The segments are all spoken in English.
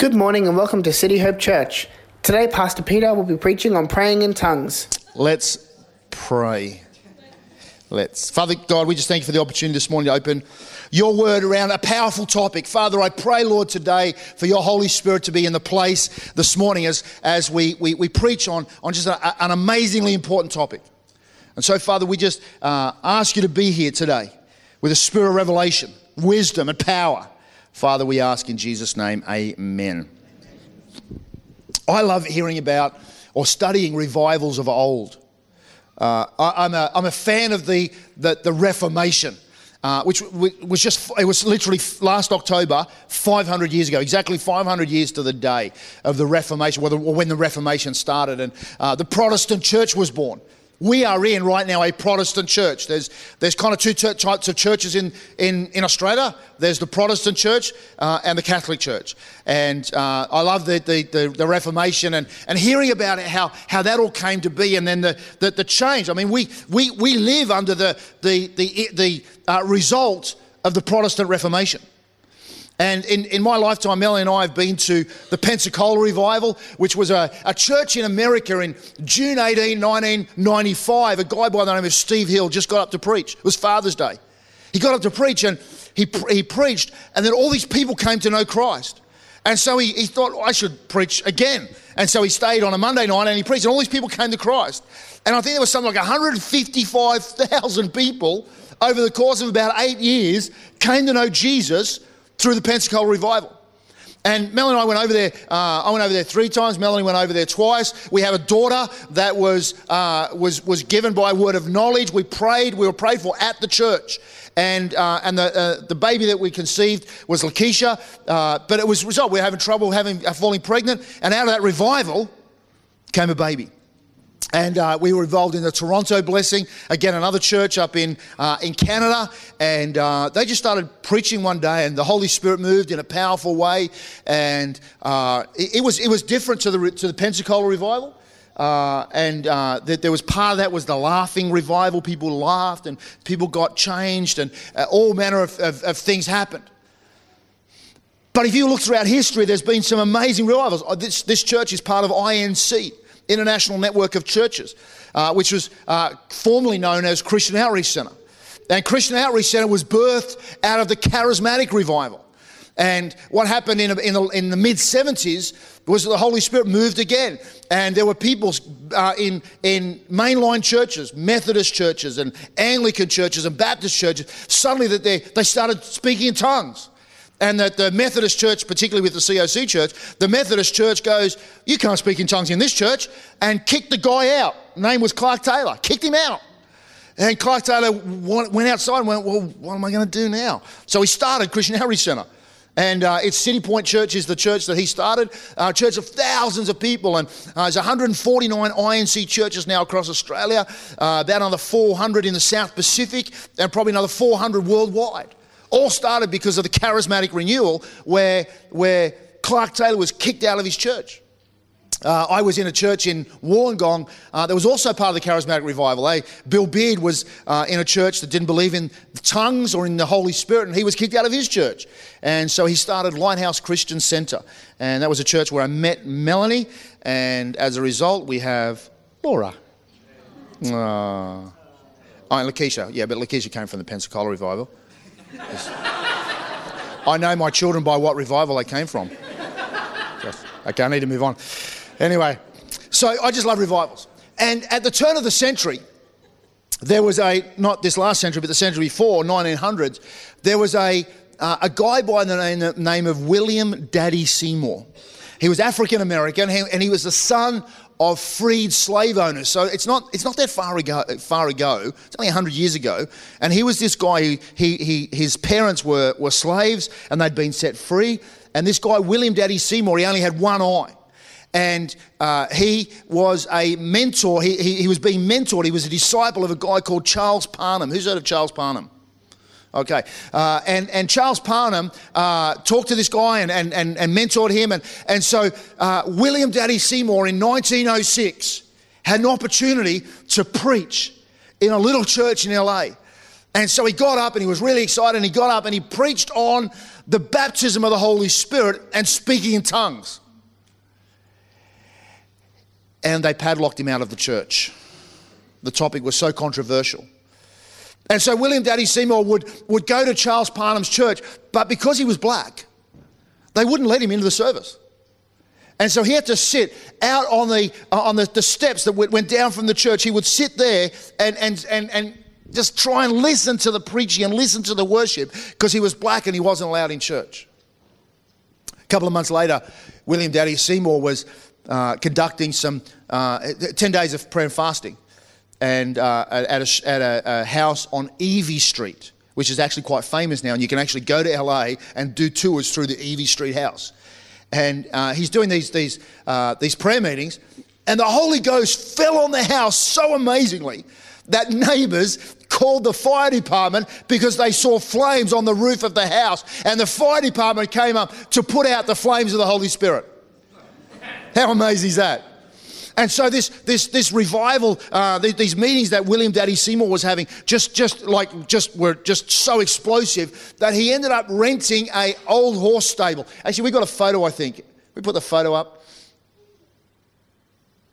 Good morning and welcome to City Hope Church. Today, Pastor Peter will be preaching on praying in tongues. Let's pray. Let's. Father God, we just thank you for the opportunity this morning to open your word around a powerful topic. Father, I pray, Lord, today for your Holy Spirit to be in the place this morning as, as we, we, we preach on, on just a, an amazingly important topic. And so, Father, we just uh, ask you to be here today with a spirit of revelation, wisdom, and power. Father, we ask in Jesus' name, amen. I love hearing about or studying revivals of old. Uh, I, am a, I'm a fan of the, the, the Reformation. Uh, which was just, it was literally last October, 500 years ago, exactly 500 years to the day of the Reformation, or when the Reformation started, and uh, the Protestant church was born. We are in right now a Protestant church. There's, there's kind of two types of churches in, in, in Australia. There's the Protestant church uh, and the Catholic church. And uh, I love the, the, the, the, Reformation and, and hearing about it, how, how that all came to be and then the, the, the change. I mean, we, we, we live under the, the, the, the uh, result of the Protestant Reformation. And in, in my lifetime, Melanie and I have been to the Pensacola Revival, which was a, a church in America in June 18, 1995. A guy by the name of Steve Hill just got up to preach. It was Father's Day. He got up to preach and he, he preached, and then all these people came to know Christ. And so he, he thought, I should preach again. And so he stayed on a Monday night and he preached, and all these people came to Christ. And I think there was something like 155,000 people over the course of about eight years came to know Jesus through the Pensacola revival. And Mel and I went over there. Uh, I went over there three times. Melanie went over there twice. We have a daughter that was uh, was was given by word of knowledge. We prayed. We were prayed for at the church, and uh, and the uh, the baby that we conceived was Lakeisha. Uh, but it was result. We were having trouble having uh, falling pregnant, and out of that revival came a baby. And uh, we were involved in the Toronto Blessing, again, another church up in, uh, in Canada. And uh, they just started preaching one day, and the Holy Spirit moved in a powerful way. And uh, it, it, was, it was different to the, to the Pensacola revival. Uh, and uh, that there was part of that was the laughing revival. People laughed, and people got changed, and all manner of, of, of things happened. But if you look throughout history, there's been some amazing revivals. This, this church is part of INC. International Network of Churches, uh, which was uh, formerly known as Christian Outreach Center. And Christian Outreach Center was birthed out of the charismatic revival. And what happened in, in the, the mid 70s was the Holy Spirit moved again. And there were people uh, in, in mainline churches, Methodist churches, and Anglican churches, and Baptist churches, suddenly that they, they started speaking in tongues and that the Methodist church, particularly with the COC church, the Methodist church goes, You can't speak in tongues in this church, and kicked the guy out. Name was Clark Taylor, kicked him out. And Clark Taylor went outside and went, Well, what am I going to do now? So he started Christian Outreach Center. And uh, it's Citipointe Church is the church that he started, a church of thousands of people. And uh, there's 149 INC churches now across Australia, uh, about another 400 in the South Pacific, and probably another 400 worldwide. All started because of the charismatic renewal where, where Clark Taylor was kicked out of his church. Uh, I was in a church in Wollongong uh, that was also part of the charismatic revival. Eh? Bill Beard was uh, in a church that didn't believe in tongues or in the Holy Spirit, and he was kicked out of his church. And so he started Lighthouse Christian Center. And that was a church where I met Melanie, and as a result, we have Laura. Uh, oh, and Lakeisha. Yeah, but Lakeisha came from the Pensacola revival. I know my children by what revival they came from. Just, okay, I need to move on. Anyway, so I just love revivals. And at the turn of the century, there was a, not this last century, but the century before, 1900s, there was a, uh, a guy by the name, the name of William Daddy Seymour. He was African American and he was the son of freed slave owners. So it's not, it's not that far ago, far ago. It's only 100 years ago. And he was this guy, he, he, his parents were, were slaves and they'd been set free. And this guy, William Daddy Seymour, he only had one eye. And uh, he was a mentor. He, he, he was being mentored. He was a disciple of a guy called Charles Parham. Who's heard of Charles Parham? Okay. Uh, and, and Charles Parham uh, talked to this guy and, and, and, and mentored him. And, and so uh, William Daddy Seymour in 1906 had an opportunity to preach in a little church in LA. And so he got up and he was really excited and he got up and he preached on the baptism of the Holy Spirit and speaking in tongues. And they padlocked him out of the church. The topic was so controversial. And so William Daddy Seymour would, would go to Charles Parham's church, but because he was black, they wouldn't let him into the service. And so he had to sit out on the, uh, on the, the steps that went down from the church. He would sit there and, and, and, and just try and listen to the preaching and listen to the worship because he was black and he wasn't allowed in church. A couple of months later, William Daddy Seymour was uh, conducting some uh, 10 days of prayer and fasting and uh, at, a, at a, a house on Evie Street, which is actually quite famous now. And you can actually go to LA and do tours through the Evie Street house. And uh, he's doing these, these, uh, these prayer meetings, and the Holy Ghost fell on the house so amazingly that neighbors called the fire department because they saw flames on the roof of the house. And the fire department came up to put out the flames of the Holy Spirit. How amazing is that? And so this this this revival, uh, these meetings that William Daddy Seymour was having, just just like just were just so explosive that he ended up renting a old horse stable. Actually, we got a photo. I think we put the photo up.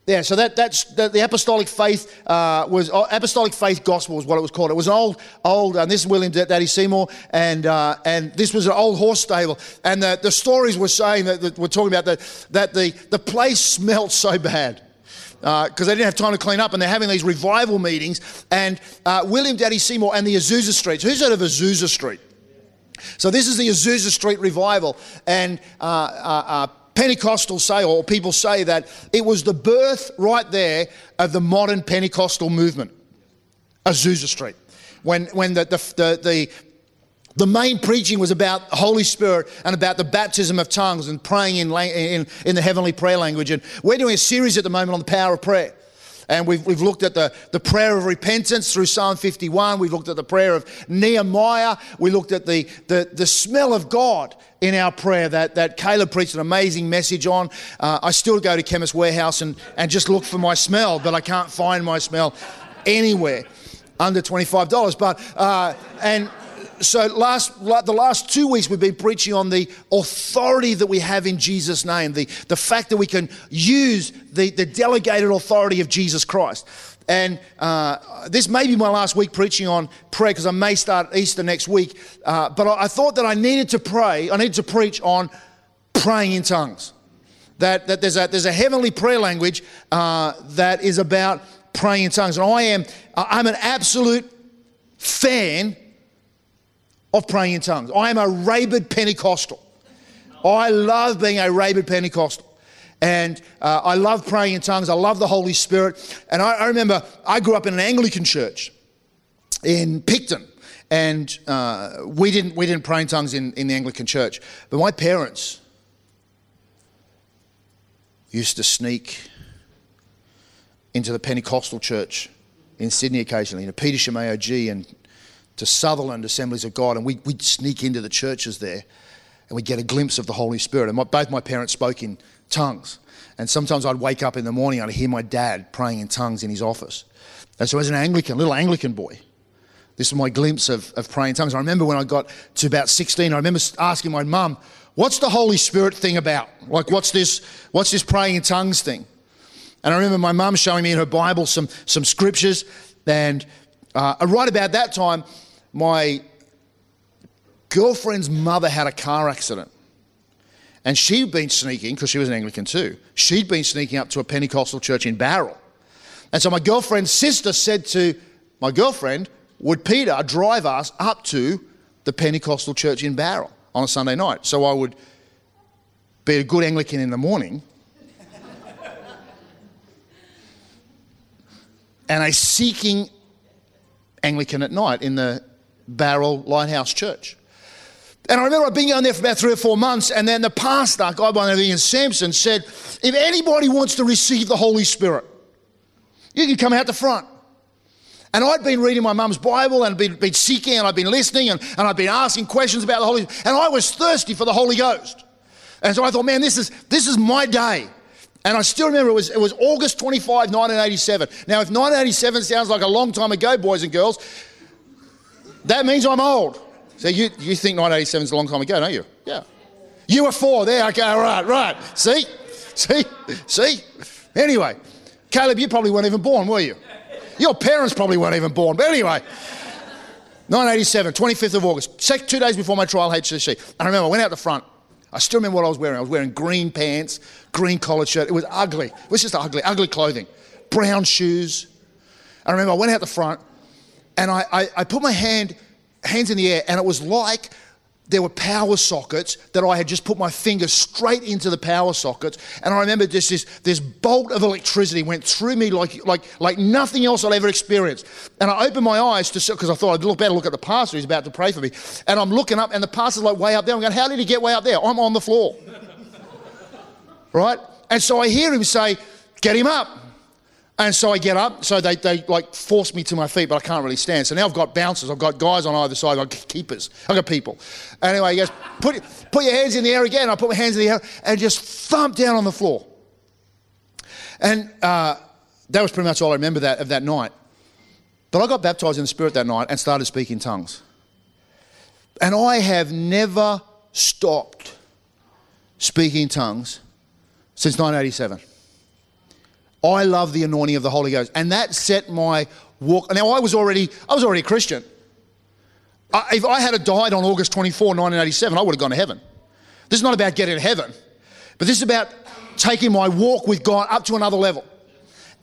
Yeah, so that, that's the, the apostolic faith uh, was uh, apostolic faith gospel was what it was called. It was an old, old, and this is William Daddy Seymour, and uh, and this was an old horse stable. And the, the stories were saying that, that we're talking about that that the the place smelt so bad because uh, they didn't have time to clean up, and they're having these revival meetings. And uh, William Daddy Seymour and the Azusa Streets. Who's heard of Azusa Street? So this is the Azusa Street revival, and uh, uh, uh Pentecostals say, or people say, that it was the birth right there of the modern Pentecostal movement, Azusa Street. When, when the, the, the, the, main preaching was about the Holy Spirit and about the baptism of tongues and praying in, in, in the heavenly prayer language. And we're doing a series at the moment on the power of prayer. And we've, we've looked at the, the prayer of repentance through Psalm 51. We've looked at the prayer of Nehemiah. We looked at the, the, the smell of God in our prayer that, that Caleb preached an amazing message on. Uh, I still go to Chemist Warehouse and, and just look for my smell, but I can't find my smell anywhere under $25. But, uh, and so last the last two weeks we've been preaching on the authority that we have in Jesus' name, the, the fact that we can use the, the delegated authority of Jesus Christ. And uh, this may be my last week preaching on prayer because I may start Easter next week. Uh, but I, I, thought that I needed to pray, I needed to preach on praying in tongues. That, that there's, a, there's a heavenly prayer language uh, that is about praying in tongues. And I am I'm an absolute fan of praying in tongues. I am a rabid Pentecostal. I love being a rabid Pentecostal. And uh, I love praying in tongues. I love the Holy Spirit. And I, I remember I grew up in an Anglican church in Picton. And uh, we, didn't, we didn't pray in tongues in, in the Anglican church. But my parents used to sneak into the Pentecostal church in Sydney occasionally, you know, Petersham AOG and to Sutherland Assemblies of God, and we, would sneak into the churches there and we'd get a glimpse of the Holy Spirit. And my, both my parents spoke in tongues. And sometimes I'd wake up in the morning and I'd hear my dad praying in tongues in his office. And so, as an Anglican, little Anglican boy, this was my glimpse of, of praying in tongues. I remember when I got to about 16, I remember asking my mum, What's the Holy Spirit thing about? Like, what's this, what's this praying in tongues thing? And I remember my mum showing me in her Bible some, some scriptures. And uh, right about that time, my girlfriend's mother had a car accident. And she'd been sneaking, because she was an Anglican too, she'd been sneaking up to a Pentecostal church in Bowral. And so my girlfriend's sister said to my girlfriend, Would Peter drive us up to the Pentecostal church in Bowral on a Sunday night? So I would be a good Anglican in the morning and a seeking Anglican at night in the Bowral Lighthouse Church. And I remember I'd been going there for about three or four months, and then the pastor, a guy by the name of Ian Sampson, said, If anybody wants to receive the Holy Spirit, you can come out the front. And I'd been reading my mum's Bible and been, been seeking and I'd been listening and, and I'd been asking questions about the Holy and I was thirsty for the Holy Ghost. And so I thought, man, this is this is my day. And I still remember it was, it was August 25, 1987. Now, if 1987 sounds like a long time ago, boys and girls, That means I'm old. So you, you think 1987 is a long time ago, don't you? Yeah. You were four. There, okay, all right, right. See? See? See? Anyway, Caleb, you probably weren't even born, were you? Your parents probably weren't even born. But anyway, 1987, 25th of August, two days before my trial HSC. I remember I went out the front. I still remember what I was wearing. I was wearing green pants, green collared shirt. It was ugly. It was just ugly, ugly clothing. Brown shoes. I remember I went out the front and I, I, I put my hand, hands in the air, and it was like there were power sockets that I had just put my finger straight into the power sockets. And I remember just this, this bolt of electricity went through me like, like, like nothing else I'd ever experienced. And I opened my eyes to because I thought I'd look better look at the pastor who's about to pray for me. And I'm looking up, and the pastor's like way up there. I'm going, How did he get way up there? I'm on the floor. right? And so I hear him say, Get him up. And so I get up, so they, they like force me to my feet, but I can't really stand. So now I've got bouncers, I've got guys on either side, I've got keepers, I've got people. Anyway, he goes, put, put your hands in the air again. I put my hands in the air and just thump down on the floor. And uh, that was pretty much all I remember that, of that night. But I got baptized in the Spirit that night and started speaking tongues. And I have never stopped speaking tongues since 1987. I love the anointing of the Holy Ghost. And that set my walk. Now, I was already, I was already a Christian. I, if I had died on August 24, 1987, I would have gone to heaven. This is not about getting to heaven, but this is about taking my walk with God up to another level.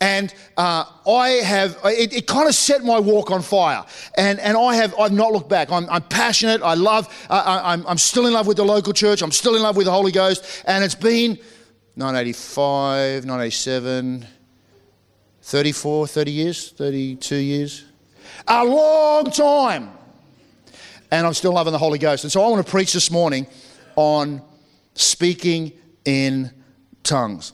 And uh, I have, it, it, kind of set my walk on fire. And, and I have, I've not looked back. I'm, I'm passionate. I love, uh, I, I'm, I'm still in love with the local church. I'm still in love with the Holy Ghost. And it's been, 1985, 1987, 34, 30 years, 32 years. A long time. And I'm still loving the Holy Ghost. And so I want to preach this morning on speaking in tongues.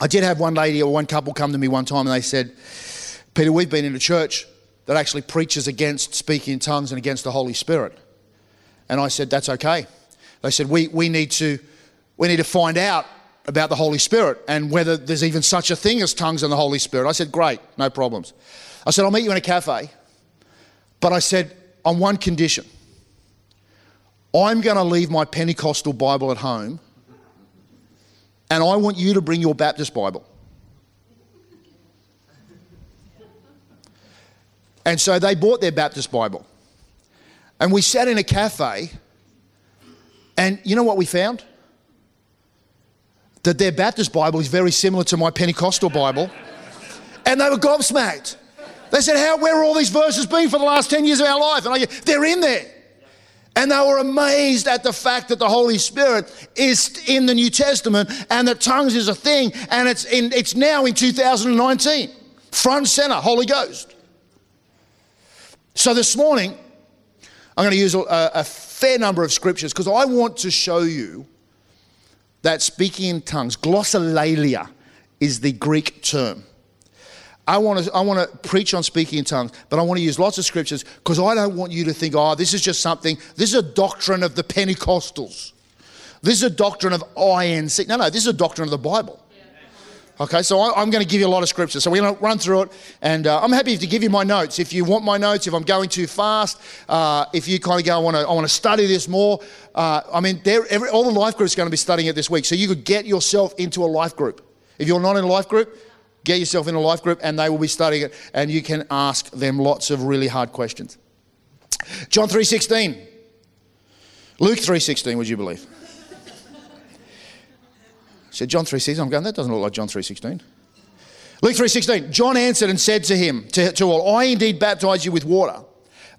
I did have one lady or one couple come to me one time and they said, Peter, we've been in a church that actually preaches against speaking in tongues and against the Holy Spirit. And I said, that's okay. They said, we, we, need, to, we need to find out about the Holy Spirit and whether there's even such a thing as tongues and the Holy Spirit. I said, Great, no problems. I said, I'll meet you in a cafe. But I said, on one condition I'm going to leave my Pentecostal Bible at home and I want you to bring your Baptist Bible. And so they bought their Baptist Bible. And we sat in a cafe, and you know what we found? That their Baptist Bible is very similar to my Pentecostal Bible. And they were gobsmacked. They said, How, where are all these verses been for the last 10 years of our life? And I They're in there. And they were amazed at the fact that the Holy Spirit is in the New Testament and that tongues is a thing and it's, in, it's now in 2019. Front center, Holy Ghost. So this morning, I'm going to use a, a fair number of scriptures because I want to show you that speaking in tongues, glossolalia is the Greek term. I want to I want to preach on speaking in tongues, but I want to use lots of scriptures because I don't want you to think, oh, this is just something. This is a doctrine of the Pentecostals. This is a doctrine of INC. No, no, this is a doctrine of the Bible. Okay, so I, am going to give you a lot of scripture. So we're going to run through it, and uh, I'm happy to give you my notes. If you want my notes, if I'm going too fast, uh, if you kind of go, I want to, I want to study this more. Uh, I mean, every, all the life groups are going to be studying it this week, so you could get yourself into a life group. If you're not in a life group, get yourself in a life group, and they will be studying it, and you can ask them lots of really hard questions. John 3:16, Luke 3:16. Would you believe? Said, John 3.16. I'm going, that doesn't look like John 3.16. Luke 3.16. John answered and said to him, to, to all, I indeed baptize you with water.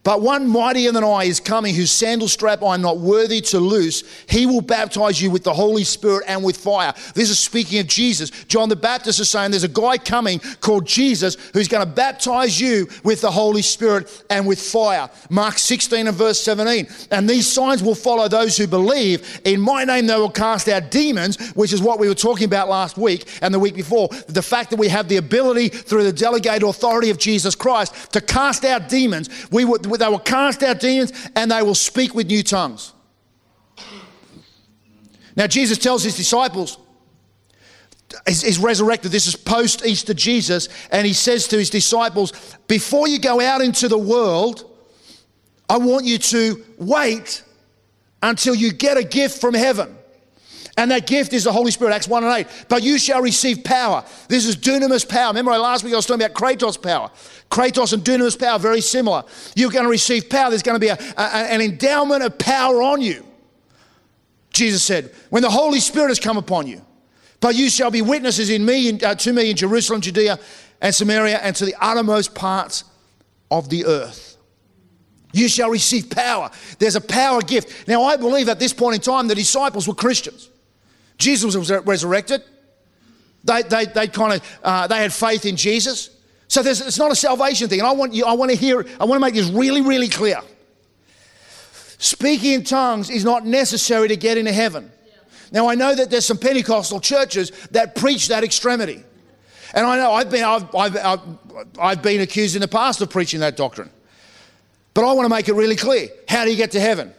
But one mightier than I is coming, whose sandal strap I'm not worthy to loose. He will baptize you with the Holy Spirit and with fire. This is speaking of Jesus. John the Baptist is saying there's a guy coming called Jesus who's going to baptize you with the Holy Spirit and with fire. Mark 16 and verse 17. And these signs will follow those who believe. In my name they will cast out demons, which is what we were talking about last week and the week before. The fact that we have the ability through the delegated authority of Jesus Christ to cast out demons. We would they will cast out demons and they will speak with new tongues. Now, Jesus tells his disciples, he's resurrected. This is post Easter Jesus, and he says to his disciples, Before you go out into the world, I want you to wait until you get a gift from heaven. And that gift is the Holy Spirit, Acts 1 and 8. But you shall receive power. This is dunamis power. Remember, last week I was talking about Kratos power. Kratos and dunamis power, very similar. You're going to receive power. There's going to be a, a, an endowment of power on you. Jesus said, when the Holy Spirit has come upon you, but you shall be witnesses in me, in, uh, to me in Jerusalem, Judea, and Samaria, and to the uttermost parts of the earth. You shall receive power. There's a power gift. Now, I believe at this point in time the disciples were Christians. Jesus was resurrected. They, they, they kind of uh, they had faith in Jesus. So it's not a salvation thing. And I want you, I want to hear, I want to make this really, really clear. Speaking in tongues is not necessary to get into heaven. Now I know that there's some Pentecostal churches that preach that extremity. And I know I've been, I've, I've, I've, I've been accused in the past of preaching that doctrine. But I want to make it really clear. How do you get to heaven?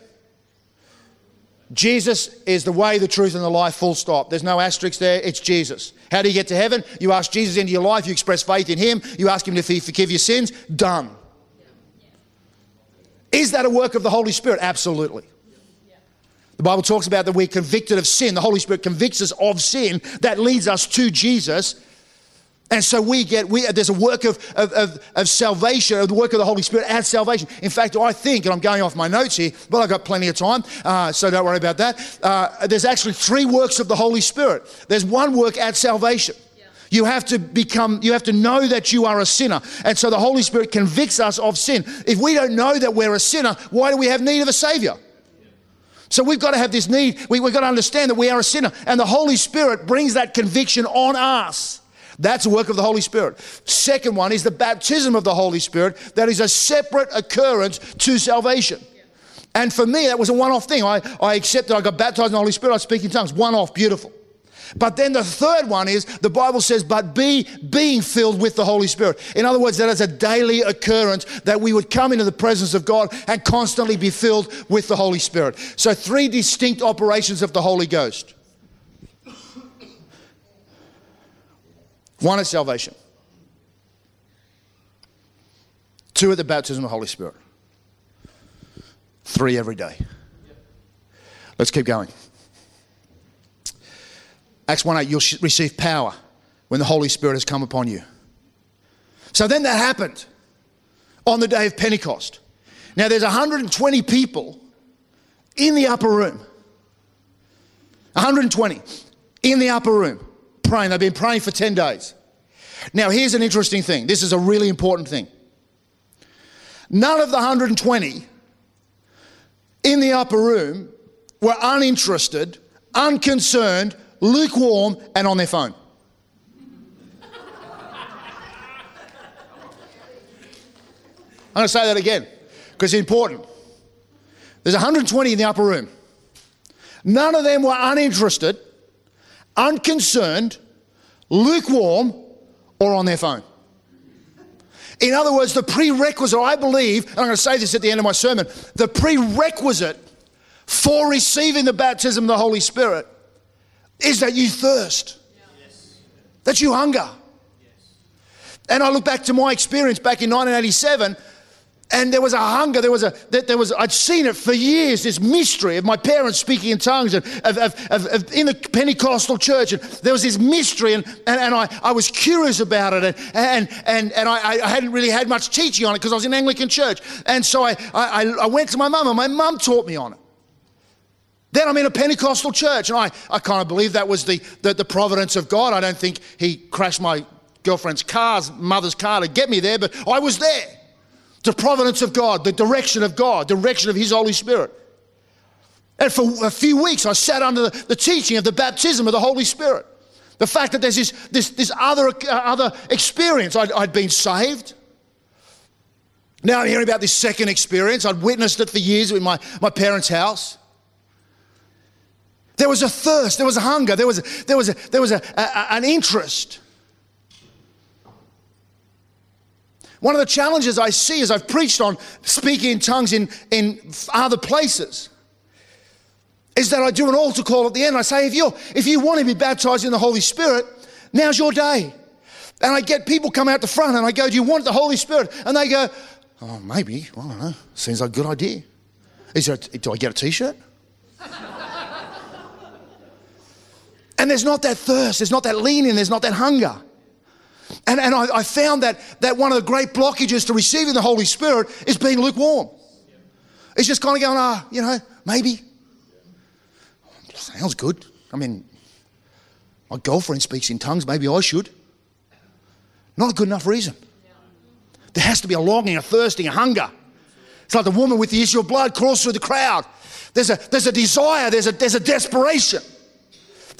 Jesus is the way, the truth, and the life, full stop. There's no asterisk there, it's Jesus. How do you get to heaven? You ask Jesus into your life, you express faith in Him, you ask Him to forgive your sins, done. Is that a work of the Holy Spirit? Absolutely. The Bible talks about that we're convicted of sin. The Holy Spirit convicts us of sin that leads us to Jesus. And so we get, we, there's a work of, of, of, of salvation, of the work of the Holy Spirit as salvation. In fact, I think, and I'm going off my notes here, but I've got plenty of time, uh, so don't worry about that. Uh, there's actually three works of the Holy Spirit. There's one work at salvation. You have to become, you have to know that you are a sinner. And so the Holy Spirit convicts us of sin. If we don't know that we're a sinner, why do we have need of a Savior? So we've got to have this need. We, have got to understand that we are a sinner. And the Holy Spirit brings that conviction on us. That's a work of the Holy Spirit. Second one is the baptism of the Holy Spirit. That is a separate occurrence to salvation. And for me, that was a one off thing. I, I accepted, I got baptized in the Holy Spirit, I speak in tongues. One off, beautiful. But then the third one is the Bible says, but be being filled with the Holy Spirit. In other words, that is a daily occurrence that we would come into the presence of God and constantly be filled with the Holy Spirit. So, three distinct operations of the Holy Ghost. One is salvation. Two at the baptism of the Holy Spirit. Three every day. Let's keep going. Acts 1 8, you'll receive power when the Holy Spirit has come upon you. So then that happened on the day of Pentecost. Now there's 120 people in the upper room. 120 in the upper room praying. They've been praying for 10 days. Now, here's an interesting thing. This is a really important thing. None of the 120 in the upper room were uninterested, unconcerned, lukewarm, and on their phone. I'm going to say that again because it's important. There's 120 in the upper room. None of them were uninterested, unconcerned, lukewarm, or on their phone. In other words, the prerequisite, I believe, and I'm going to say this at the end of my sermon, the prerequisite for receiving the baptism of the Holy Spirit is that you thirst, yes. that you hunger. Yes. And I look back to my experience back in 1987 and there was a hunger there was a there was i'd seen it for years this mystery of my parents speaking in tongues and of, of, of, of in the pentecostal church. And there was this mystery and, and, and I, I was curious about it. And and and, and I, I hadn't really had much teaching on it because i was in anglican church. And so I, I, I went to my mum and my mum taught me on it. Then I'm in a Pentecostal church, and I, I kind of believe that was the, the, the providence of God. I don't think He crashed my girlfriend's car's mother's car to get me there, but I was there the providence of God, the direction of God, direction of His Holy Spirit. And for a few weeks, I sat under the, the teaching of the baptism of the Holy Spirit. The fact that there's this, this, this other, uh, other experience. I'd, I'd been saved. Now I'm hearing about this second experience. I'd witnessed it for years in my, my parents' house. There was a thirst, there was a hunger, there was, there was, a, there was a, a, an interest. One of the challenges I see as I've preached on speaking in tongues in, in other places is that I do an altar call at the end. I say, if, you if you want to be baptized in the Holy Spirit, now's your day. And I get people come out the front and I go, Do you want the Holy Spirit? And they go, Oh, maybe. I don't know. Seems like a good idea. Is there do I get a t shirt? and there's not that thirst, there's not that leaning, there's not that hunger. And, and I, I found that, that one of the great blockages to receiving the Holy Spirit is being lukewarm. It's just kind of going, ah, you know, maybe. Sounds good. I mean, my girlfriend speaks in tongues, maybe I should. Not a good enough reason. There has to be a longing, a thirsting, a hunger. It's like the woman with the issue of blood crawls through the crowd. There's a, there's a desire, there's a, there's a desperation.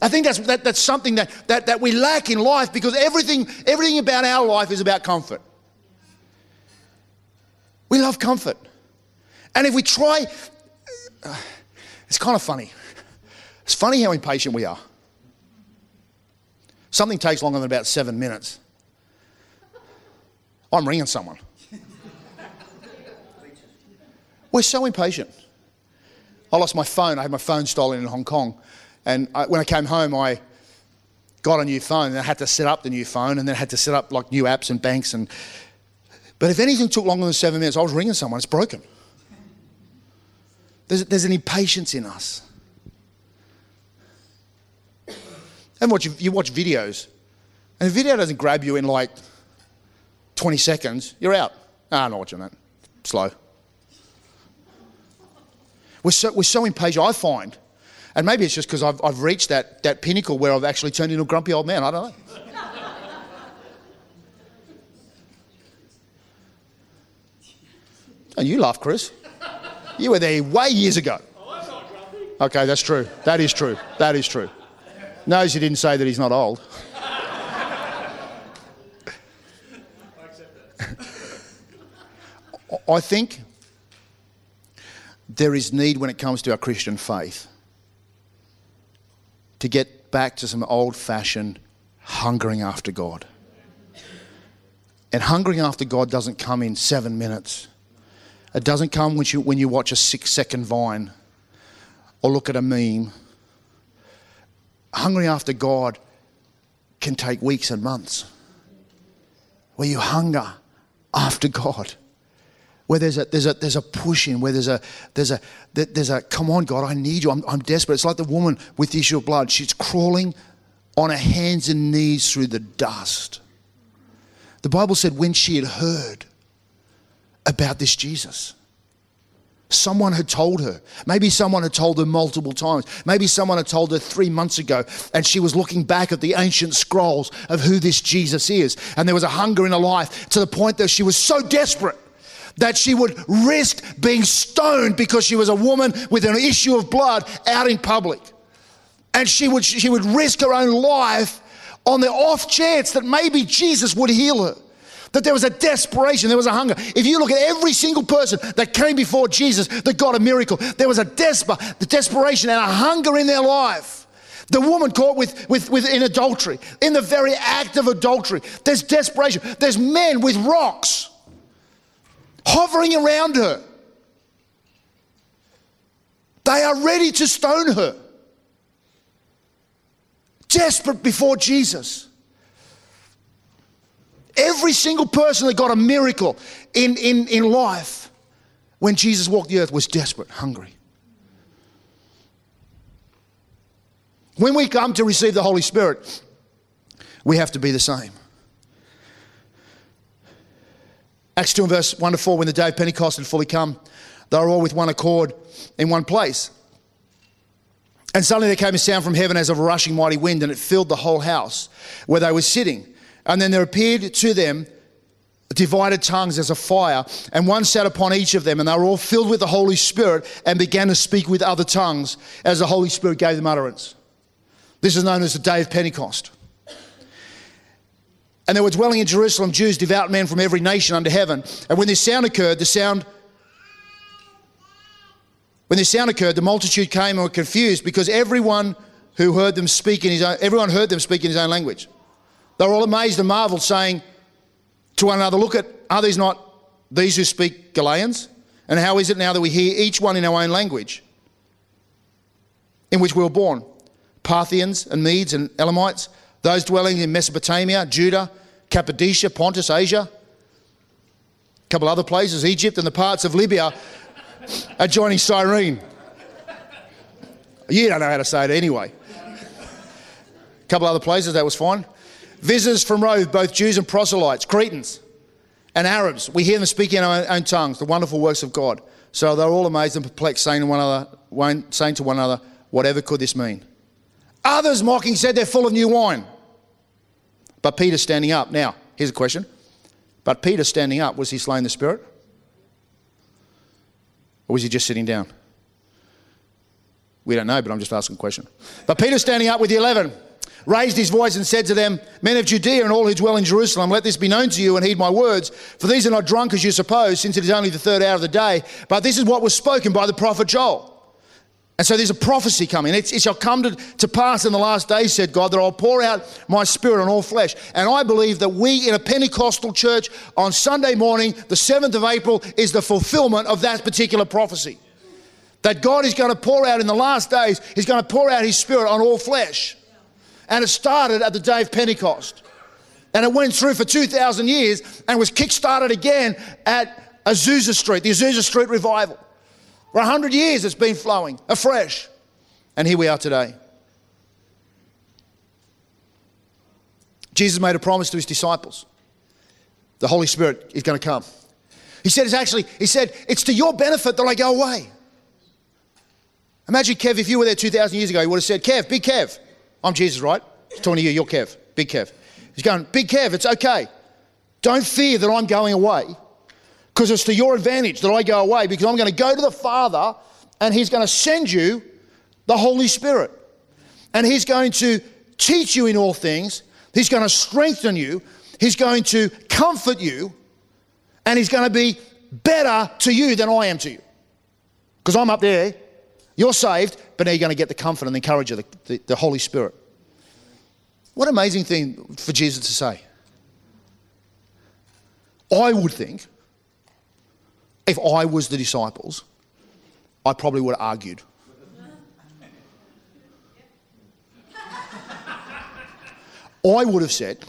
I think that's, that, that's something that, that, that we lack in life because everything, everything about our life is about comfort. We love comfort. And if we try, uh, it's kind of funny. It's funny how impatient we are. Something takes longer than about seven minutes. I'm ringing someone. We're so impatient. I lost my phone. I had my phone stolen in Hong Kong. And I, when I came home, I got a new phone and I had to set up the new phone and then I had to set up like new apps and banks. And, but if anything took longer than seven minutes, I was ringing someone, it's broken. There's, there's an impatience in us. And watch, you watch videos, and the video doesn't grab you in like 20 seconds, you're out. Ah, I'm not watching that. Slow. We're so, we're so impatient, I find. And maybe it's just because I've, I've reached that, that pinnacle where I've actually turned into a grumpy old man. I don't know. and oh, you laugh, Chris. You were there way years ago. Okay, that's true. That is true. That is true. Knows you didn't say that he's not old. I accept that. I think there is need when it comes to our Christian faith to get back to some old fashioned hungering after God. And hungering after God doesn't come in seven minutes. It doesn't come when you, when you watch a six second vine or look at a meme. Hungering after God can take weeks and months. Where you hunger after God where there's a, there's a, there's a pushing, where there's a, there's a, there's a, come on, God, I need you. I'm, I'm desperate. It's like the woman with the issue of blood. She's crawling on her hands and knees through the dust. The Bible said when she had heard about this Jesus, someone had told her. Maybe someone had told her multiple times. Maybe someone had told her three months ago, and she was looking back at the ancient scrolls of who this Jesus is. And there was a hunger in her life to the point that she was so desperate that she would risk being stoned because she was a woman with an issue of blood out in public. And she would, she would risk her own life on the off chance that maybe Jesus would heal her. That there was a desperation, there was a hunger. If you look at every single person that came before Jesus that got a miracle, there was a desper, the desperation and a hunger in their life. The woman caught with, with, with in adultery, in the very act of adultery, there's desperation. There's men with rocks hovering around her. They are ready to stone her. Desperate before Jesus. Every single person that got a miracle in, in, in life when Jesus walked the earth was desperate, hungry. When we come to receive the Holy Spirit, we have to be the same. Acts 2 and verse 1 to 4, when the day of Pentecost had fully come, they were all with one accord in one place. And suddenly there came a sound from heaven as of a rushing mighty wind, and it filled the whole house where they were sitting. And then there appeared to them divided tongues as a fire, and one sat upon each of them, and they were all filled with the Holy Spirit and began to speak with other tongues as the Holy Spirit gave them utterance. This is known as the day of Pentecost. And there were dwelling in Jerusalem Jews, devout men from every nation under heaven. And when this sound occurred, the sound when this sound occurred, the multitude came and were confused because everyone who heard them speak in his own, everyone heard them speak in his own language. They were all amazed and marveled, saying to one another, Look at, are these not these who speak Galileans? And how is it now that we hear each one in our own language in which we were born? Parthians and Medes and Elamites, those dwelling in Mesopotamia, Judah, Cappadocia, Pontus, Asia, a couple other places, Egypt and the parts of Libya adjoining Cyrene. You don't know how to say it anyway. A couple other places, that was fine. Visitors from Rome, both Jews and proselytes, Cretans and Arabs. We hear them speaking in our own tongues, the wonderful works of God. So they're all amazed and perplexed, saying to one another, saying to one another, whatever could this mean? Others mocking said they're full of new wine. But Peter standing up. Now, here's a question. But Peter standing up, was he slain the Spirit? Or was he just sitting down? We don't know, but I'm just asking a question. But Peter standing up with the eleven raised his voice and said to them, Men of Judea and all who dwell in Jerusalem, let this be known to you and heed my words. For these are not drunk as you suppose, since it is only the third hour of the day. But this is what was spoken by the prophet Joel. And so there's a prophecy coming. It's, it shall come to, to pass in the last days, said God, that I'll pour out my spirit on all flesh. And I believe that we in a Pentecostal church on Sunday morning, the 7th of April, is the fulfillment of that particular prophecy. That God is going to pour out in the last days, He's going to pour out His spirit on all flesh. And it started at the day of Pentecost. And it went through for 2,000 years and was kick-started again at Azusa Street, the Azusa Street revival. For 100 years it's been flowing afresh. And here we are today. Jesus made a promise to his disciples. The Holy Spirit is going to come. He said, it's actually, he said, it's to your benefit that I go away. Imagine, Kev, if you were there 2,000 years ago, you would have said, Kev, big Kev. I'm Jesus, right? He's talking to you, you're Kev, big Kev. He's going, big Kev, it's okay. Don't fear that I'm going away because it's to your advantage that I go away because I'm going to go to the Father and He's going to send you the Holy Spirit. And He's going to teach you in all things, He's going to strengthen you, He's going to comfort you, and He's going to be better to you than I am to you. Because I'm up there, you're saved, but now you're going to get the comfort and the encouragement of the, the, the Holy Spirit. What amazing thing for Jesus to say. I would think if I was the disciples, I probably would have argued. I would have said,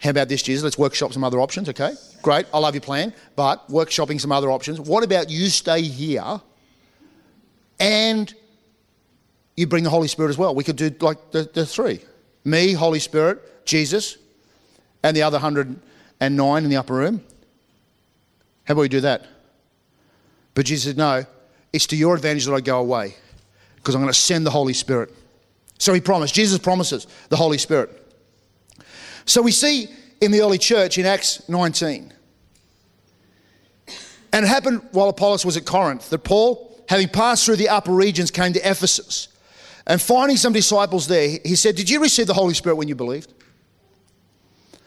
How about this, Jesus? Let's workshop some other options, okay? Great, I love your plan, but workshopping some other options. What about you stay here and you bring the Holy Spirit as well? We could do like the, the three me, Holy Spirit, Jesus, and the other 109 in the upper room. How about we do that? But Jesus said, No, it's to your advantage that I go away because I'm going to send the Holy Spirit. So he promised, Jesus promises the Holy Spirit. So we see in the early church in Acts 19. And it happened while Apollos was at Corinth that Paul, having passed through the upper regions, came to Ephesus. And finding some disciples there, he said, Did you receive the Holy Spirit when you believed?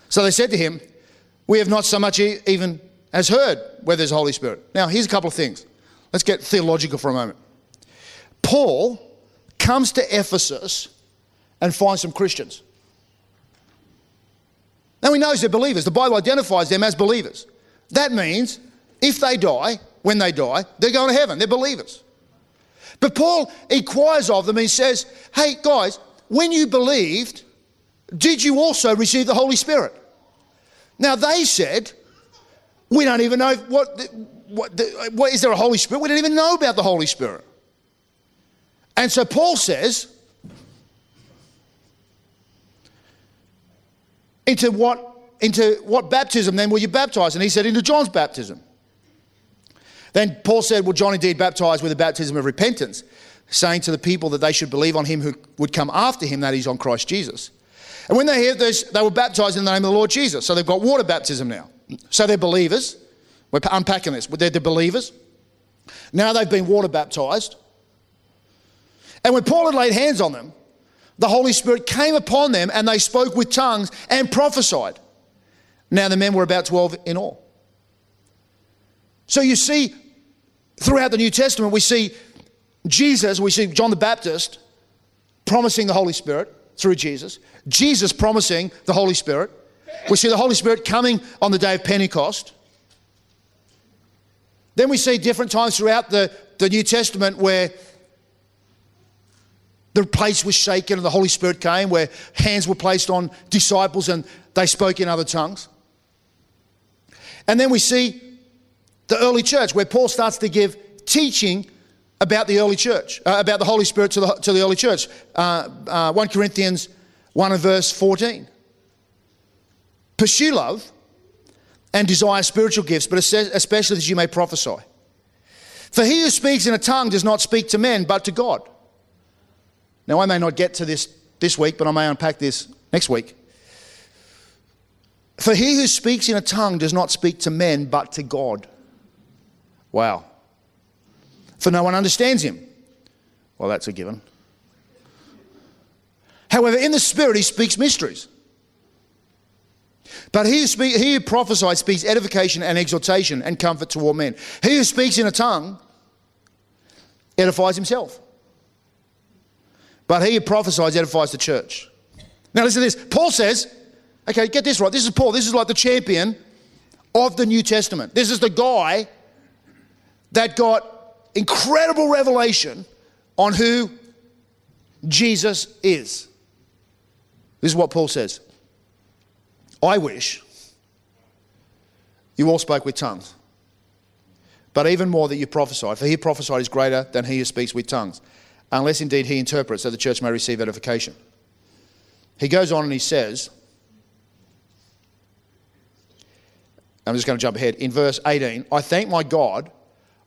So they said to him, We have not so much even has heard where there's Holy Spirit. Now, here's a couple of things. Let's get theological for a moment. Paul comes to Ephesus and finds some Christians. Now he knows they're believers. The Bible identifies them as believers. That means if they die, when they die, they're going to heaven. They're believers. But Paul inquires of them he says, Hey, guys, when you believed, did you also receive the Holy Spirit? Now they said, we don't even know what, what, what is there a Holy Spirit? We don't even know about the Holy Spirit. And so Paul says, into what, into what baptism then were you baptized? And he said, into John's baptism. Then Paul said, Well, John indeed baptized with a baptism of repentance, saying to the people that they should believe on him who would come after him, that is, on Christ Jesus. And when they heard this, they were baptized in the name of the Lord Jesus. So they've got water baptism now. So they're believers. We're unpacking this. They're the believers. Now they've been water baptized. And when Paul had laid hands on them, the Holy Spirit came upon them and they spoke with tongues and prophesied. Now the men were about 12 in all. So you see, throughout the New Testament, we see Jesus, we see John the Baptist promising the Holy Spirit through Jesus, Jesus promising the Holy Spirit. We see the Holy Spirit coming on the day of Pentecost. Then we see different times throughout the, the New Testament where the place was shaken and the Holy Spirit came, where hands were placed on disciples and they spoke in other tongues. And then we see the early church, where Paul starts to give teaching about the early church, uh, about the Holy Spirit to the, to the early church. Uh, uh, 1 Corinthians 1 and verse 14. Pursue love and desire spiritual gifts, but especially that you may prophesy. For he who speaks in a tongue does not speak to men, but to God. Now, I may not get to this this week, but I may unpack this next week. For he who speaks in a tongue does not speak to men, but to God. Wow. For no one understands him. Well, that's a given. However, in the Spirit, he speaks mysteries. But he who, speak, he who prophesies speaks edification and exhortation and comfort to all men. He who speaks in a tongue edifies himself. But he who prophesies edifies the church. Now, listen to this. Paul says, okay, get this right. This is Paul. This is like the champion of the New Testament. This is the guy that got incredible revelation on who Jesus is. This is what Paul says. I wish you all spoke with tongues, but even more that you prophesied, for he prophesied is greater than he who speaks with tongues, unless indeed he interprets, so the church may receive edification. He goes on and he says, I'm just going to jump ahead. In verse 18, I thank my God,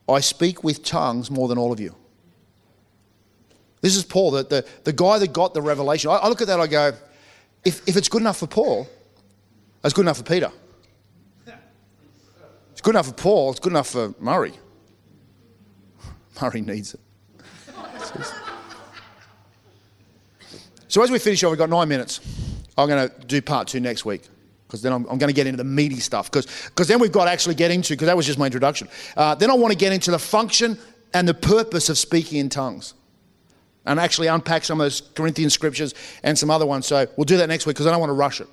I speak with tongues more than all of you. This is Paul, the, the, the guy that got the revelation. I, I look at that, I go, if, if it's good enough for Paul, it's good enough for Peter. It's good enough for Paul, it's good enough for Murray. Murray needs it. So as we finish off, we've got nine minutes. I'm going to do part two next week because then I'm, I'm, going to get into the meaty stuff because then we've got to actually get into, because that was just my introduction. Uh, then I want to get into the function and the purpose of speaking in tongues and actually unpack some of those Corinthian scriptures and some other ones. So we'll do that next week because I don't want to rush it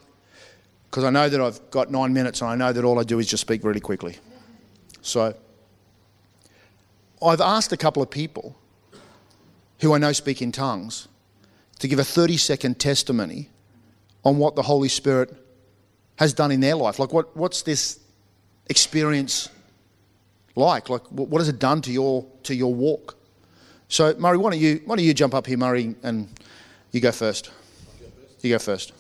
because I know that I've got nine minutes and I know that all I do is just speak really quickly. So I've asked a couple of people who I know speak in tongues to give a 30 second testimony on what the Holy Spirit has done in their life. Like, what, what's this experience like? Like, what has it done to your, to your walk? So, Murray, why don't, you, why don't you jump up here, Murray, and you go first. You go first.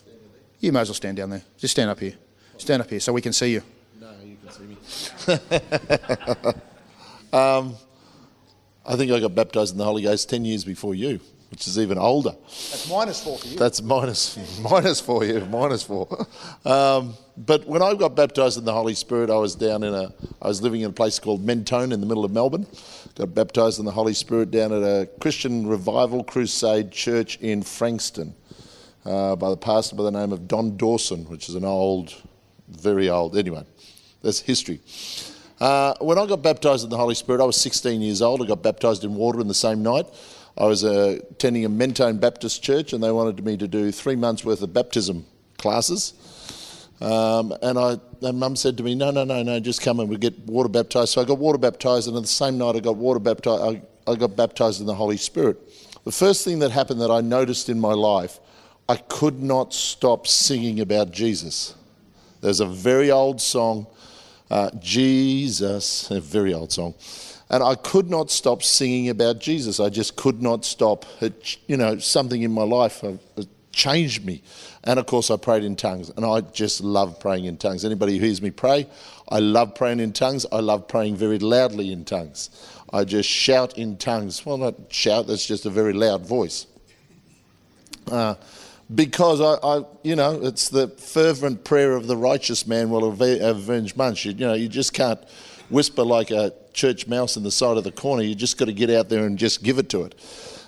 You may as well stand down there. Just stand up here. Stand up here so we can see you. No, you can see me. um, I think I got baptized in the Holy Ghost 10 years before you, which is even older. That's minus four for you. That's four, minus for you, minus four. Um, but when I got baptized in the Holy Spirit, I was down in a, I was living in a place called Mentone in the middle of Melbourne. Got baptized in the Holy Spirit down at a Christian Revival Crusade church in Frankston uh, by the pastor by the name of Don Dawson, which is an old, very old, anyway, that's history. Uh, when I got baptized in the Holy Spirit, I was 16 years old. I got baptized in water in the same night. I was uh, attending a Mentone Baptist church, and they wanted me to do three months' worth of baptism classes. Um, and I, and Mum said to me, "No, no, no, no, just come and we get water baptized." So I got water baptized, and on the same night I got water baptized. I, I got baptized in the Holy Spirit. The first thing that happened that I noticed in my life I could not stop singing about Jesus. There's a very old song, uh, Jesus, a very old song. And I could not stop singing about Jesus. I just could not stop. It, you know, something in my life uh, changed me. And of course, I prayed in tongues. And I just love praying in tongues. Anybody who hears me pray, I love praying in tongues. I love praying very loudly in tongues. I just shout in tongues. Well, not shout, that's just a very loud voice. Uh, because I, I, you know, it's the fervent prayer of the righteous man will avenge much. You, you know, you just can't whisper like a church mouse in the side of the corner. You just got to get out there and just give it to it,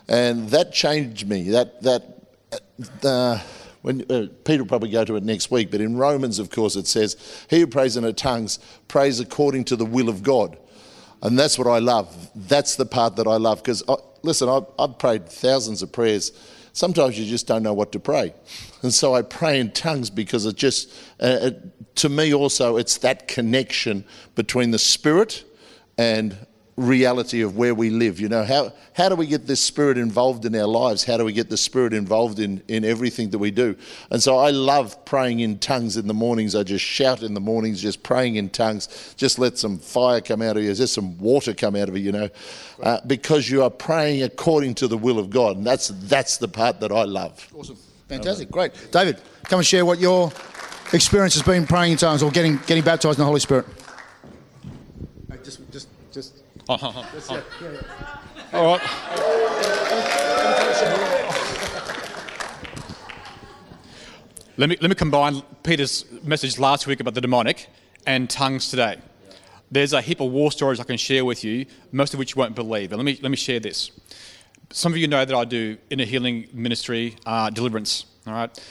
and that changed me. That that. Uh, when, uh, Peter will probably go to it next week, but in Romans, of course, it says, He who prays in a tongues prays according to the will of God. And that's what I love. That's the part that I love. Because, listen, I've, I've prayed thousands of prayers sometimes you just don't know what to pray. And so I pray in tongues because it just, uh, it, to me also, it's that connection between the Spirit and reality of where we live. You know, how, how do we get this spirit involved in our lives? How do we get the spirit involved in, in everything that we do? And so I love praying in tongues in the mornings. I just shout in the mornings, just praying in tongues. Just let some fire come out of you, just some water come out of you, you know, uh, because you are praying according to the will of God. And that's, that's the part that I love. Awesome. Fantastic. Great. David, come and share what your experience has been praying in tongues or getting, getting baptized in the Holy Spirit. Just, just, All right. Let me, let me combine Peter's message last week about the demonic and tongues today. There's a heap of war stories I can share with you, most of which you won't believe. But let me, let me share this. Some of you know that I do inner healing ministry, uh, deliverance. All right.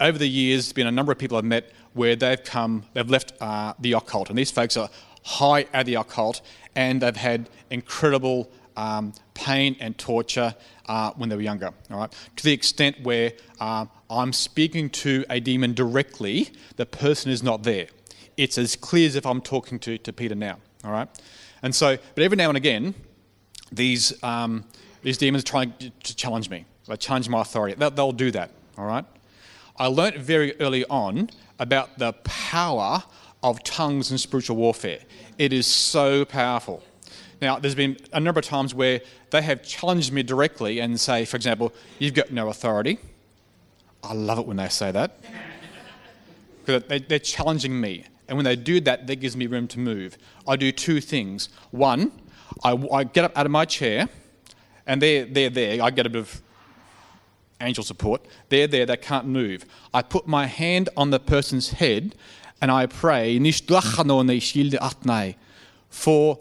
Over the years, there's been a number of people I've met where they've come, they've left uh, the occult, and these folks are high at the occult, and they've had incredible um, pain and torture uh, when they were younger. All right, to the extent where uh, I'm speaking to a demon directly, the person is not there. It's as clear as if I'm talking to, to Peter now. All right, and so, but every now and again, these um, these demons try to challenge me. They challenge my authority. They'll, they'll do that. All right. I learnt very early on about the power of tongues and spiritual warfare. It is so powerful. Now, there's been a number of times where they have challenged me directly and say, for example, you've got no authority. I love it when they say that. Because they're challenging me. And when they do that, that gives me room to move. I do two things. One, I, I get up out of my chair, and they're, they're there. I get a bit of angel support. They're there, they can't move. I put my hand on the person's head and I pray for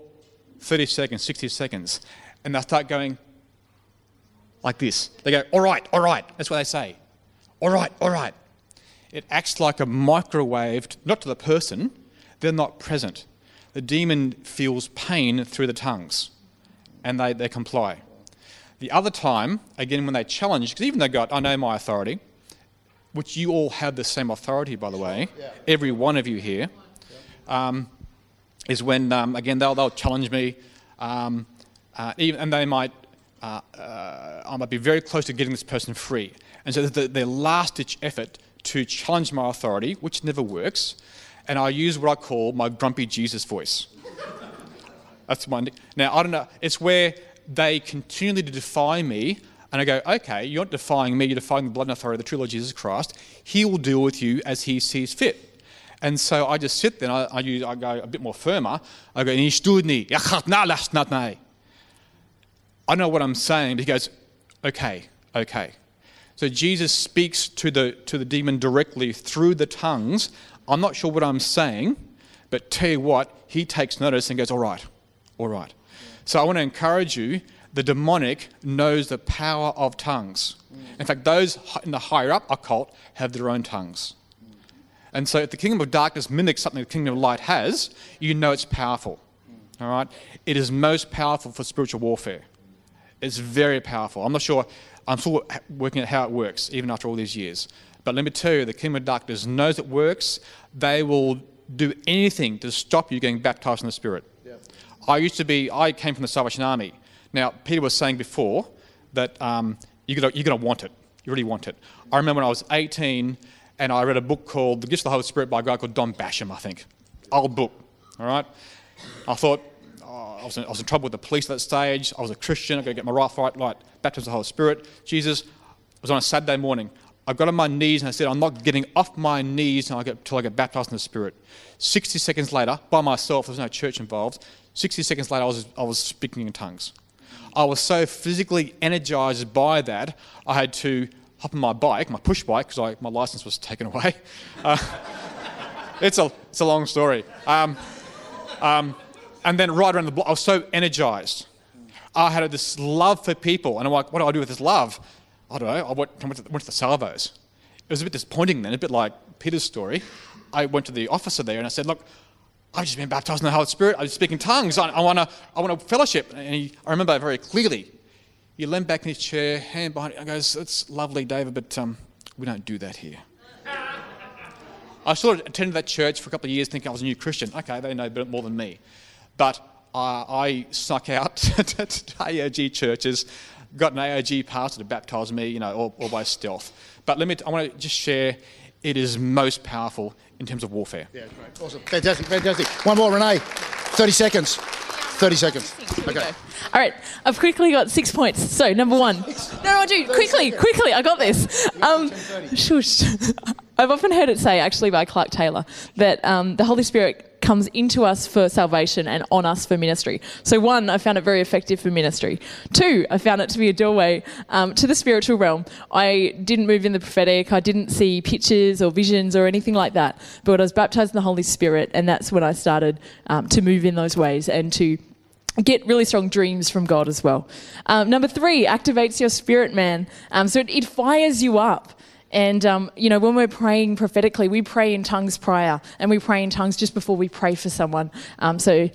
30 seconds, 60 seconds. And they start going like this. They go, all right, all right. That's what they say. All right, all right. It acts like a microwave, not to the person, they're not present. The demon feels pain through the tongues and they, they comply. The other time, again, when they challenge, because even though God, I know my authority, which you all have the same authority, by the way, yeah. every one of you here, um, is when, um, again, they'll, they'll challenge me, um, uh, even, and they might, uh, uh, I might be very close to getting this person free. And so the, their last ditch effort to challenge my authority, which never works, and I use what I call my grumpy Jesus voice. That's one. Now, I don't know, it's where they continually defy me, and I go, okay, you're not defying me, you're defying the blood and authority of the true Lord Jesus Christ. He will deal with you as he sees fit. And so I just sit there and I, I, use, I go a bit more firmer. I go, I know what I'm saying, but he goes, okay, okay. So Jesus speaks to the, to the demon directly through the tongues. I'm not sure what I'm saying, but tell you what, he takes notice and goes, all right, all right. So I want to encourage you the demonic knows the power of tongues. In fact, those in the higher up occult have their own tongues. And so if the kingdom of darkness mimics something the kingdom of light has, you know it's powerful. All right? It is most powerful for spiritual warfare. It's very powerful. I'm not sure, I'm still working out how it works, even after all these years. But let me tell you, the kingdom of darkness knows it works. They will do anything to stop you getting baptized in the Spirit. I used to be, I came from the Salvation Army. Now, Peter was saying before that um, you're going to want it. You really want it. I remember when I was 18 and I read a book called The Gifts of the Holy Spirit by a guy called Don Basham, I think. Old book, all right? I thought, oh, I, was in, I, was in, trouble with the police at that stage. I was a Christian. i got to get my right, right, right. Baptism of the Holy Spirit. Jesus, it was on a Saturday morning. I got on my knees and I said, I'm not getting off my knees until I get baptized in the Spirit. 60 seconds later, by myself, there was no church involved. 60 seconds later, I was, I was speaking in tongues. I was so physically energized by that, I had to hop on my bike, my push bike, because my license was taken away. Uh, it's, a, it's a long story. Um, um, and then right around the block, I was so energized. I had this love for people, and I'm like, what do I do with this love? I don't know. I went, went, to, went to the salvos. It was a bit disappointing then, a bit like Peter's story. I went to the officer there and I said, look, I've just been baptized in the Holy Spirit. I just speaking tongues. I, I want to I wanna fellowship. And he, I remember very clearly. He leaned back in his chair, hand behind it, and goes, It's lovely, David, but um, we don't do that here. I sort of attended that church for a couple of years thinking I was a new Christian. Okay, they know a bit more than me. But uh, I suck out to AOG churches, got an AOG pastor to baptize me, you know, all, all by stealth. But let me, I want to just share, it is most powerful in terms of warfare. Yeah, great. Awesome. Fantastic, fantastic. One more, Renee. 30 seconds. 30 seconds. Okay. All right, I've quickly got six points. So, number one. No, no, dude, quickly, quickly, I got this. Um, shush. I've often heard it say, actually, by Clark Taylor, that um, the Holy Spirit comes into us for salvation and on us for ministry. So, one, I found it very effective for ministry. Two, I found it to be a doorway um, to the spiritual realm. I didn't move in the prophetic, I didn't see pictures or visions or anything like that, but I was baptized in the Holy Spirit, and that's when I started um, to move in those ways and to get really strong dreams from God as well. Um, number three, activates your spirit, man. Um, so it, it fires you up. And, um, you know, when we're praying prophetically, we pray in tongues prior and we pray in tongues just before we pray for someone. Um, so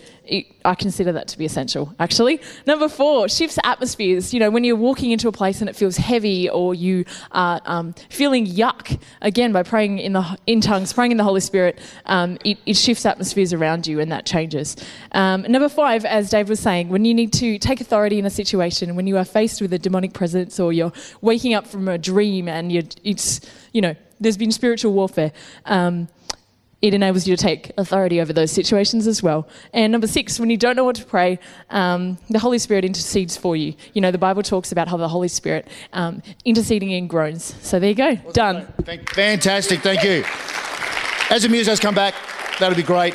I consider that to be essential, actually. Number four, shifts atmospheres. You know, when you're walking into a place and it feels heavy or you are um, feeling yuck, again, by praying in, the, in tongues, praying in the Holy Spirit, um, it, it shifts atmospheres around you and that changes. Um, number five, as Dave was saying, when you need to take authority in a situation, when you are faced with a demonic presence or you're waking up from a dream and it's, you know, there's been spiritual warfare. Um, it enables you to take authority over those situations as well. And number six, when you don't know what to pray, um, the Holy Spirit intercedes for you. You know, the Bible talks about how the Holy Spirit um, interceding in groans. So there you go, done. Thank- Fantastic, thank you. As the musos come back, that'll be great.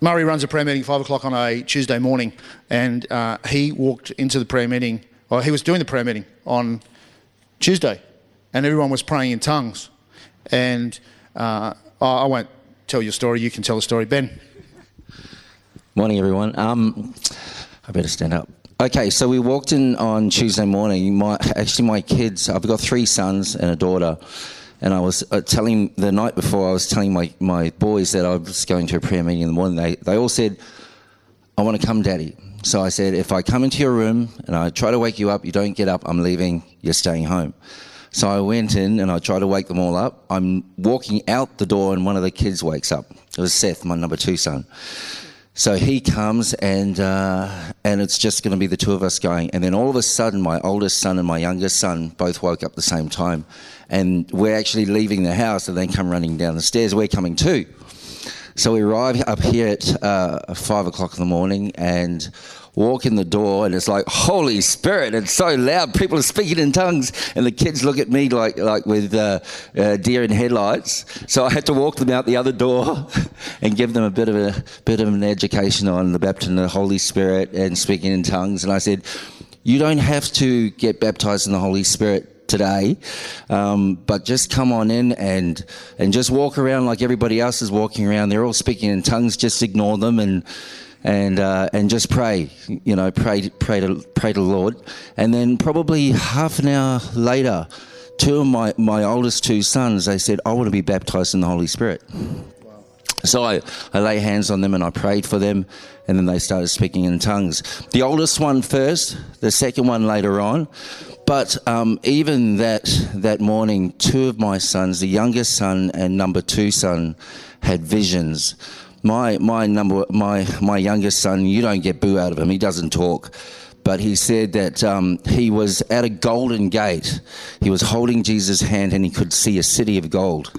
Murray runs a prayer meeting five o'clock on a Tuesday morning, and uh, he walked into the prayer meeting. Well, he was doing the prayer meeting on Tuesday, and everyone was praying in tongues. And uh, I won't tell your story. You can tell the story, Ben. Morning, everyone. Um, I better stand up. Okay, so we walked in on Tuesday morning. My actually, my kids. I've got three sons and a daughter, and I was uh, telling the night before. I was telling my, my boys that I was going to a prayer meeting in the morning. They they all said, "I want to come, Daddy." So I said, "If I come into your room and I try to wake you up, you don't get up. I'm leaving. You're staying home." So I went in and I tried to wake them all up. I'm walking out the door and one of the kids wakes up. It was Seth, my number two son. So he comes and uh, and it's just going to be the two of us going. And then all of a sudden, my oldest son and my youngest son both woke up the same time, and we're actually leaving the house and then come running down the stairs. We're coming too. So we arrive up here at uh, five o'clock in the morning and walk in the door, and it's like Holy Spirit! It's so loud. People are speaking in tongues, and the kids look at me like like with uh, uh, deer in headlights. So I had to walk them out the other door and give them a bit of a bit of an education on the baptism of the Holy Spirit and speaking in tongues. And I said, "You don't have to get baptized in the Holy Spirit." today, um, but just come on in and and just walk around like everybody else is walking around. They're all speaking in tongues. Just ignore them and and uh, and just pray. You know, pray pray to pray to the Lord. And then probably half an hour later, two of my my oldest two sons they said, "I want to be baptized in the Holy Spirit." So I, I lay hands on them and I prayed for them, and then they started speaking in tongues. The oldest one first, the second one later on. But um, even that that morning, two of my sons, the youngest son and number two son, had visions. My my number my my youngest son, you don't get boo out of him. He doesn't talk. But he said that um, he was at a golden gate. He was holding Jesus' hand and he could see a city of gold.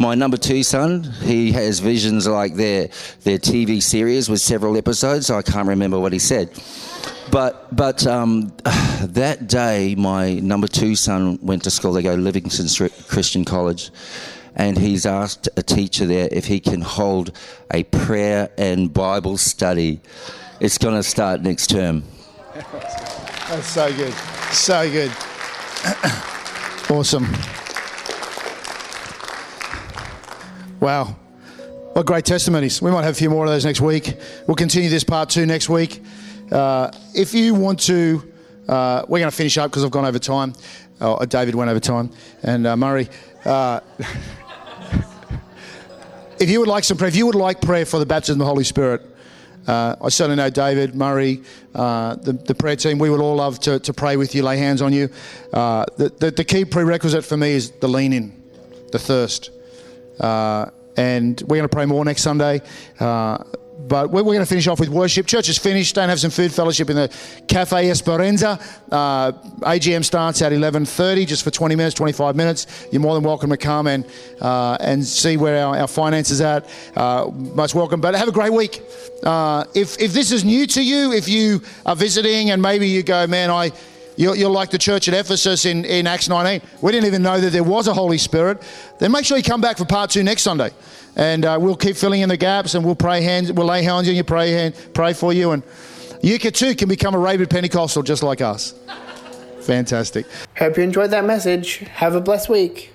My number two son, he has visions like their their TV series with several episodes. I can't remember what he said, but but um, that day, my number two son went to school. They go to Livingstone Christian College, and he's asked a teacher there if he can hold a prayer and Bible study. It's going to start next term. That's so good. So good. awesome. Wow. What great testimonies. We might have a few more of those next week. We'll continue this part two next week. Uh, if you want to, uh, we're going to finish up because I've gone over time. Oh, David went over time. And uh, Murray. Uh, if you would like some prayer, if you would like prayer for the baptism of the Holy Spirit, uh, I certainly know David, Murray, uh, the, the prayer team, we would all love to, to pray with you, lay hands on you. Uh, the, the, the key prerequisite for me is the lean in, the thirst. Uh, and we're going to pray more next Sunday. But we're, we're going to finish off with worship. Church is finished. Don't have some food fellowship in the Cafe Esperanza. Uh, AGM starts at 11.30, just for 20 minutes, 25 minutes. You're more than welcome to come and, uh, and see where our, our finances at. Uh, most welcome. But have a great week. Uh, if, if this is new to you, if you are visiting and maybe you go, man, I... You're, you're, like the church at Ephesus in, in Acts 19. We didn't even know that there was a Holy Spirit. Then make sure you come back for part two next Sunday and uh, we'll keep filling in the gaps and we'll pray hands, we'll lay hands on you, pray, hand, pray for you, and you too can become a rabid Pentecostal just like us. Fantastic. Hope you enjoyed that message. Have a blessed week.